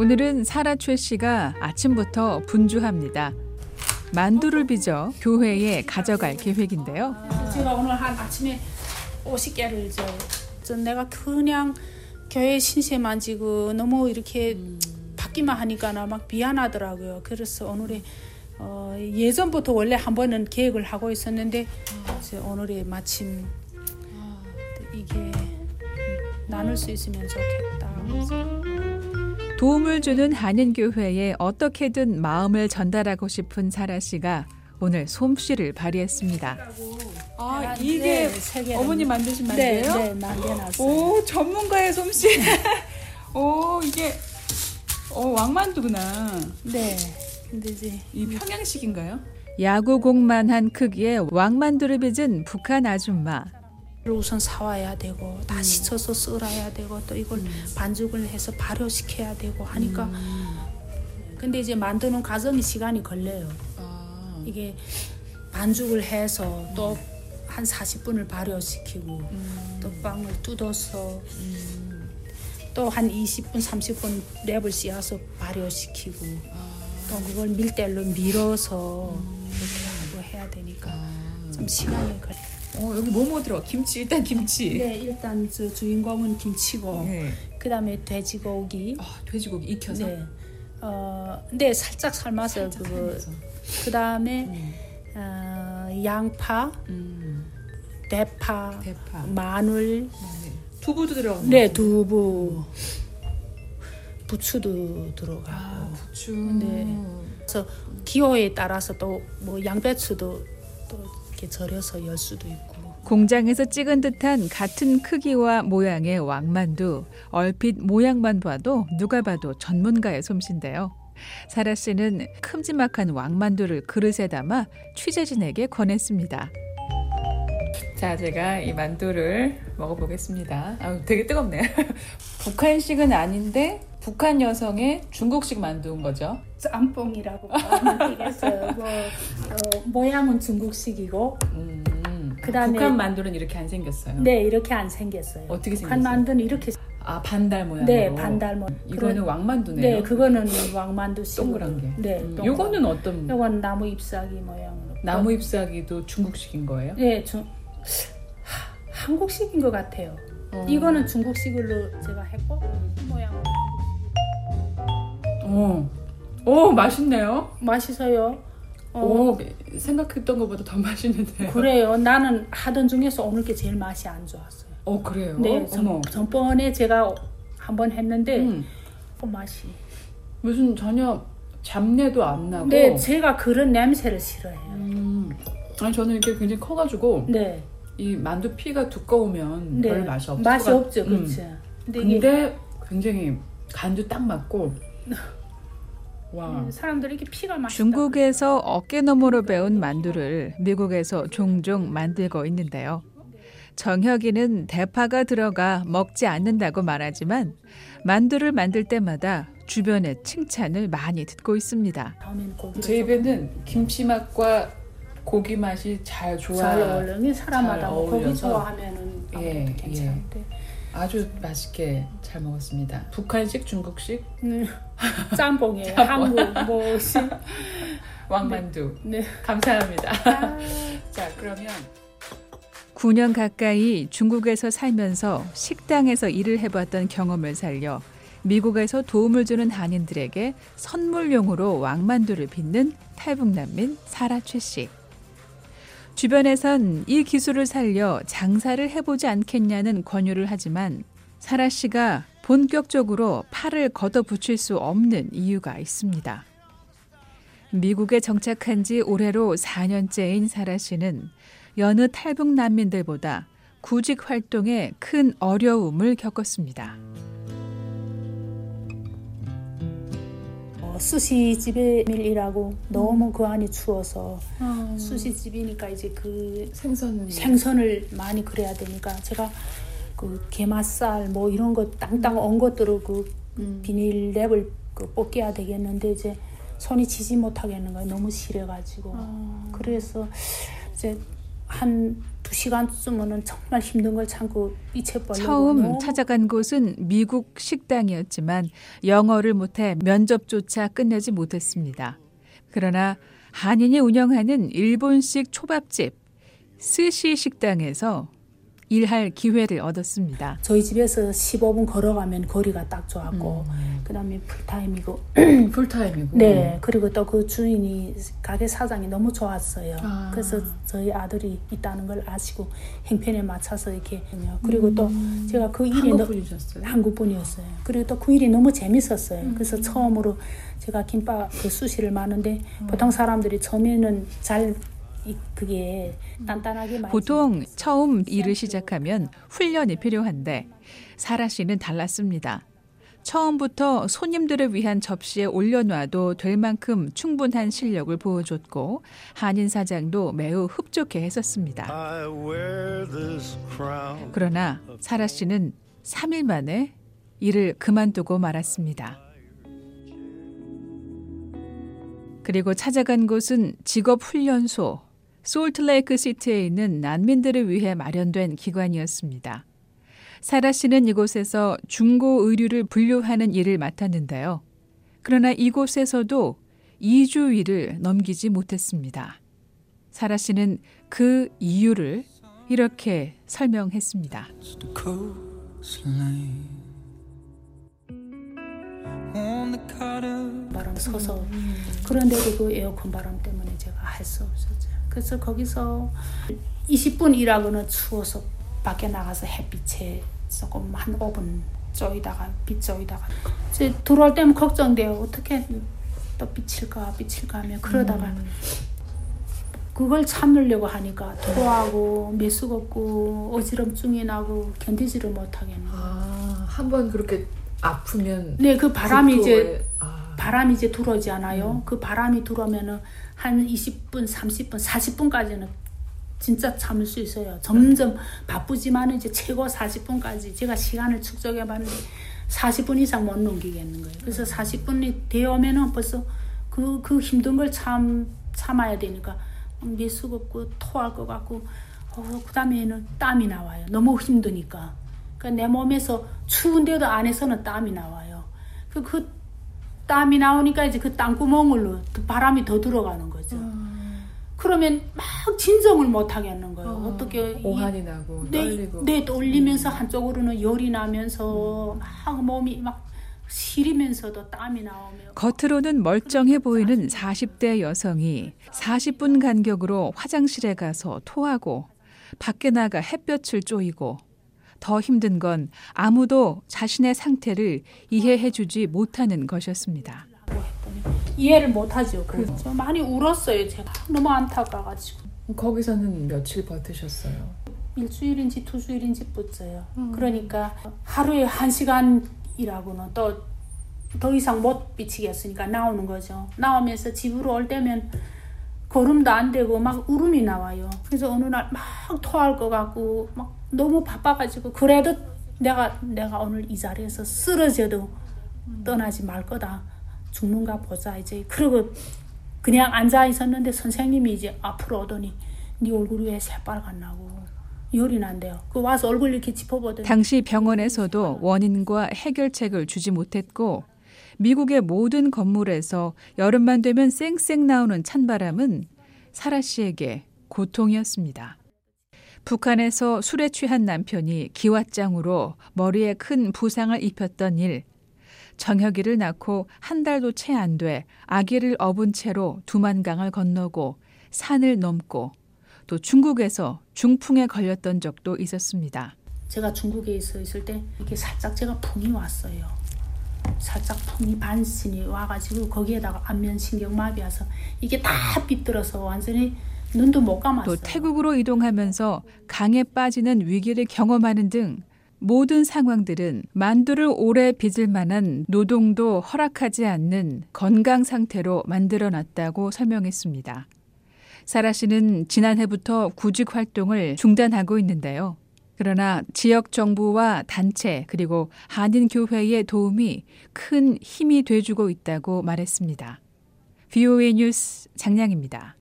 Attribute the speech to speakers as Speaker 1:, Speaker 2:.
Speaker 1: 오늘은 사라 최 씨가 아침부터 분주합니다. 만두를 빚어 교회에 가져갈 계획인데요.
Speaker 2: 제가 오늘 한 아침에 50개를 저, 저 내가 그냥 교회 신세 만 지고 너무 이렇게 받기만 하니까 나막 미안하더라고요. 그래서 오늘에 어, 예전부터 원래 한 번은 계획을 하고 있었는데 오늘에 마침 이게 나눌 수 있으면 좋겠다.
Speaker 1: 도움을 주는 한인교회에 어떻게든 마음을 전달하고 싶은 사라 씨가 오늘 솜씨를 발휘했습니다.
Speaker 3: 아
Speaker 2: 네,
Speaker 3: 이게
Speaker 2: 세 개는-
Speaker 3: 어머니 만드신
Speaker 2: 네,
Speaker 3: 만두예요?
Speaker 2: 네, 만들어놨어요.
Speaker 3: 오 전문가의 솜씨. 오 이게 어 왕만두구나.
Speaker 2: 네. 근데 이제
Speaker 3: 이 평양식인가요?
Speaker 1: 야구공만 한 크기의 왕만두를 빚은 북한 아줌마.
Speaker 2: 우선 사와야 되고 다 씻어서 썰어야 되고 또 이걸 반죽을 해서 발효시켜야 되고 하니까 근데 이제 만드는 과정이 시간이 걸려요.
Speaker 3: 아,
Speaker 2: 이게 반죽을 해서 또 한 40분을 발효시키고 또 빵을 뜯어서 또한 20분 30분 랩을 씌워서 발효시키고 또 그걸 밀대로 밀어서 이렇게 하고 해야 되니까 좀 시간이 걸려요.
Speaker 3: 어 여기 뭐 뭐 들어? 김치 일단 김치.
Speaker 2: 네, 일단 저 주인공은 김치고
Speaker 3: 네.
Speaker 2: 그다음에 돼지고기.
Speaker 3: 아 돼지고기 익혀서.
Speaker 2: 네. 어, 근데 살짝 삶아서
Speaker 3: 살짝
Speaker 2: 그거.
Speaker 3: 삶아서.
Speaker 2: 그다음에
Speaker 3: 음.
Speaker 2: 어, 양파,
Speaker 3: 음.
Speaker 2: 대파,
Speaker 3: 대파.
Speaker 2: 마늘,
Speaker 3: 네. 두부도 들어가고.
Speaker 2: 네, 두부, 부추도 들어가고.
Speaker 3: 아 부추.
Speaker 2: 네. 그래서 기호에 따라서 또 뭐 양배추도 또 이렇게 절여서 열 수도 있고.
Speaker 1: 공장에서 찍은 듯한 같은 크기와 모양의 왕만두. 얼핏 모양만 봐도 누가 봐도 전문가의 솜씨인데요. 사라 씨는 큼지막한 왕만두를 그릇에 담아 취재진에게 권했습니다.
Speaker 3: 자, 제가 이 만두를 먹어보겠습니다. 아, 되게 뜨겁네. 북한식은 아닌데 북한 여성의 중국식 만두인 거죠.
Speaker 2: 짬뽕이라고 하면 되겠어요. 뭐 어, 모양은 중국식이고,
Speaker 3: 음.
Speaker 2: 그다음에-
Speaker 3: 북한 만두는 이렇게 안 생겼어요.
Speaker 2: 네 이렇게 안 생겼어요.
Speaker 3: 어떻게
Speaker 2: 북한
Speaker 3: 생겼어요?
Speaker 2: 만두는 이렇게
Speaker 3: 아 반달 모양으로.
Speaker 2: 네 반달 모.
Speaker 3: 이거는 왕만두네요.
Speaker 2: 네 그거는 왕만두.
Speaker 3: 동그란 게.
Speaker 2: 네.
Speaker 3: 음, 요거는 어떤
Speaker 2: 요건 나무 잎사귀 모양으로.
Speaker 3: 나무 잎사귀도 중국식인 거예요?
Speaker 2: 네, 중 하, 한국식인 것 같아요.
Speaker 3: 어.
Speaker 2: 이거는 중국식으로 제가 했고 이 모양은
Speaker 3: 어. 오 맛있네요.
Speaker 2: 맛있어요. 어,
Speaker 3: 오 생각했던 것보다 더 맛있는데요.
Speaker 2: 그래요. 나는 하던 중에서 오늘 게 제일 맛이 안 좋았어요.
Speaker 3: 어 그래요.
Speaker 2: 네. 전, 전번에 제가 한 번 했는데
Speaker 3: 음,
Speaker 2: 어, 맛이.
Speaker 3: 무슨 전혀 잡내도 안 나고.
Speaker 2: 네, 제가 그런 냄새를 싫어해요.
Speaker 3: 음. 아니 저는 이게 굉장히 커가지고
Speaker 2: 네,
Speaker 3: 이 만두 피가 두꺼우면
Speaker 2: 네.
Speaker 3: 별 맛이 없어.
Speaker 2: 맛이 없죠,
Speaker 3: 음.
Speaker 2: 그렇죠. 근데,
Speaker 3: 근데 굉장히 간도 딱 맞고. 와.
Speaker 2: 사람들이 이렇게 피가 맛있다.
Speaker 1: 중국에서 어깨 너머로 배운 만두를 미국에서 종종 만들고 있는데요. 정혁이는 대파가 들어가 먹지 않는다고 말하지만 만두를 만들 때마다 주변의 칭찬을 많이 듣고 있습니다.
Speaker 3: 제 입에는 김치 맛과 고기 맛이
Speaker 2: 잘좀
Speaker 3: 좋아.
Speaker 2: 잘. 이게 사람마다 잘뭐 고기. 좋아하면은 아무래도
Speaker 3: 예,
Speaker 2: 괜찮은데.
Speaker 3: 아주 맛있게 잘 먹었습니다. 북한식, 중국식,
Speaker 2: 음, 짬뽕이에요. 한국 뭐식.
Speaker 3: 왕만두.
Speaker 2: 네.
Speaker 3: 감사합니다.
Speaker 2: 아,
Speaker 3: 자, 그러면
Speaker 1: 9년 가까이 중국에서 살면서 식당에서 일을 해봤던 경험을 살려 미국에서 도움을 주는 한인들에게 선물용으로 왕만두를 빚는 탈북 난민 사라 최 씨. 주변에선 이 기술을 살려 장사를 해보지 않겠냐는 권유를 하지만 사라 씨가 본격적으로 팔을 걷어붙일 수 없는 이유가 있습니다. 미국에 정착한 지 올해로 4년째인 사라 씨는 여느 탈북 난민들보다 구직 활동에 큰 어려움을 겪었습니다.
Speaker 2: 어, 스시집에 일하고 너무 그 안이 추워서
Speaker 3: 음.
Speaker 2: 스시집이니까 이제 그
Speaker 3: 생선
Speaker 2: 생선을 많이 그래야 되니까 제가 그 게맛살 뭐 이런 거 땅땅 온 것들을 그
Speaker 3: 음.
Speaker 2: 비닐 랩을 그 벗겨야 되겠는데 이제 손이 치지 못하겠는 거예요. 너무 시려가지고
Speaker 3: 아.
Speaker 2: 그래서 이제 한 두 시간쯤은 정말 힘든 걸 참고 벌려고
Speaker 1: 처음 찾아간 곳은 미국 식당이었지만 영어를 못해 면접조차 끝내지 못했습니다. 그러나 한인이 운영하는 일본식 초밥집 스시 식당에서 일할 기회를 얻었습니다.
Speaker 2: 저희 집에서 15분 걸어가면 거리가 딱 좋았고
Speaker 3: 음.
Speaker 2: 그다음에 풀타임이고
Speaker 3: 풀타임이고.
Speaker 2: 네 그리고 또 그 주인이 가게 사장이 너무 좋았어요.
Speaker 3: 아.
Speaker 2: 그래서 저희 아들이 있다는 걸 아시고 행편에 맞춰서 이렇게. 그리고 또 제가 그 일이
Speaker 3: 한국
Speaker 2: 너-
Speaker 3: 분이셨어요?
Speaker 2: 한국 분이었어요. 그리고 또 그 일이 너무 재밌었어요.
Speaker 3: 음.
Speaker 2: 그래서 처음으로 제가 김밥 그 수시를 마는데 보통 사람들이 처음에는 잘 이- 그게 단단하게
Speaker 1: 보통 처음 일을 시작하면 훈련이 필요한데 사라 씨는 달랐습니다. 처음부터 손님들을 위한 접시에 올려놔도 될 만큼 충분한 실력을 보여줬고 한인 사장도 매우 흡족해 했었습니다.
Speaker 4: I wear this crown.
Speaker 1: 그러나 사라 씨는 3일 만에 일을 그만두고 말았습니다. 그리고 찾아간 곳은 직업훈련소, 솔트레이크 시티에 있는 난민들을 위해 마련된 기관이었습니다. 사라 씨는 이곳에서 중고 의류를 분류하는 일을 맡았는데요. 그러나 이곳에서도 2주일을 넘기지 못했습니다. 사라 씨는 그 이유를 이렇게 설명했습니다.
Speaker 2: 서서 그런데도 그 에어컨 바람 때문에 제가 할 수 없었죠. 그래서 거기서 20분 일하고는 추워서 밖에 나가서 햇빛에 조금 한 5분 쪼이다가 빛 쪼이다가 이제 들어올 때면 걱정돼요. 어떻게 또 비칠까 비칠까 하며 그러다가 그걸 참으려고 하니까 토하고 메수겁고 어지럼증이 나고 견디지를 못하겠는 거예요.
Speaker 3: 아, 한 번 그렇게 아프면
Speaker 2: 네, 그 바람이 이제 바람이 이제 들어오지 않아요. 그 바람이 들어오면은 한 20분, 30분, 40분까지는 진짜 참을 수 있어요. 점점 바쁘지만 이제 최고 40분까지 제가 시간을 축적해 봤는데 40분 이상 못 넘기겠는 거예요. 그래서 40분이 되어면은 벌써 그, 그 힘든 걸 참, 참아야 되니까 막 메수겁고 토할 것 같고 어, 그 다음에는 땀이 나와요. 너무 힘드니까. 그러니까 내 몸에서 추운데도 안에서는 땀이 나와요. 그, 그 땀이 나오니까 이제 그 땀구멍으로 또 바람이 더 들어가는 거죠. 그러면 막 진정을 못 하겠는 거예요.
Speaker 3: 어,
Speaker 2: 어, 떻게
Speaker 3: 오한이 나고
Speaker 2: 네,
Speaker 3: 떨리고.
Speaker 2: 네, 떨리면서 한쪽으로는 열이 나면서 막 몸이 막 시리면서도 땀이 나오며.
Speaker 1: 겉으로는 멀쩡해 보이는 40대 여성이 40분 간격으로 화장실에 가서 토하고 밖에 나가 햇볕을 쪼이고 더 힘든 건 아무도 자신의 상태를 이해해 주지 못하는 것이었습니다.
Speaker 2: 이해를 못 하죠. 그렇죠. 많이 울었어요. 제가 너무 안타까가지고
Speaker 3: 거기서는 며칠 버티셨어요?
Speaker 2: 일주일인지 두 주일인지 붙어요. 그러니까 하루에 한 시간 일하고는 또 더 이상 못 비치겠으니까 나오는 거죠. 나오면서 집으로 올 때면 걸음도 안 되고 막 울음이 나와요. 그래서 어느 날 막 토할 것 같고 막 너무 바빠가지고 그래도 내가 내가 오늘 이 자리에서 쓰러져도 떠나지 말 거다. 죽는가 보자 이제 그러고 그냥 앉아 있었는데 선생님이 이제 앞으로 오더니 네 얼굴이 왜 새빨갛나고 열이 난대요. 그 와서 얼굴 이렇게 짚어보더니
Speaker 1: 당시 병원에서도 원인과 해결책을 주지 못했고 미국의 모든 건물에서 여름만 되면 쌩쌩 나오는 찬바람은 사라 씨에게 고통이었습니다. 북한에서 술에 취한 남편이 기왓장으로 머리에 큰 부상을 입혔던 일. 정혁이를 낳고 한 달도 채 안 돼 아기를 업은 채로 두만강을 건너고 산을 넘고 또 중국에서 중풍에 걸렸던 적도 있었습니다.
Speaker 2: 제가 중국에 있어 있을 때 이렇게 살짝 제가 풍이 왔어요. 살짝 풍이 반신이 와가지고 거기에다가 안면신경마비 와서 이게 다 삐뚤어서 완전히 눈도 못 감았어요.
Speaker 1: 또 태국으로 이동하면서 강에 빠지는 위기를 경험하는 등 모든 상황들은 만두를 오래 빚을 만한 노동도 허락하지 않는 건강 상태로 만들어 놨다고 설명했습니다. 사라 씨는 지난해부터 구직 활동을 중단하고 있는데요. 그러나 지역 정부와 단체 그리고 한인 교회의 도움이 큰 힘이 돼주고 있다고 말했습니다. VOA 뉴스 장량입니다.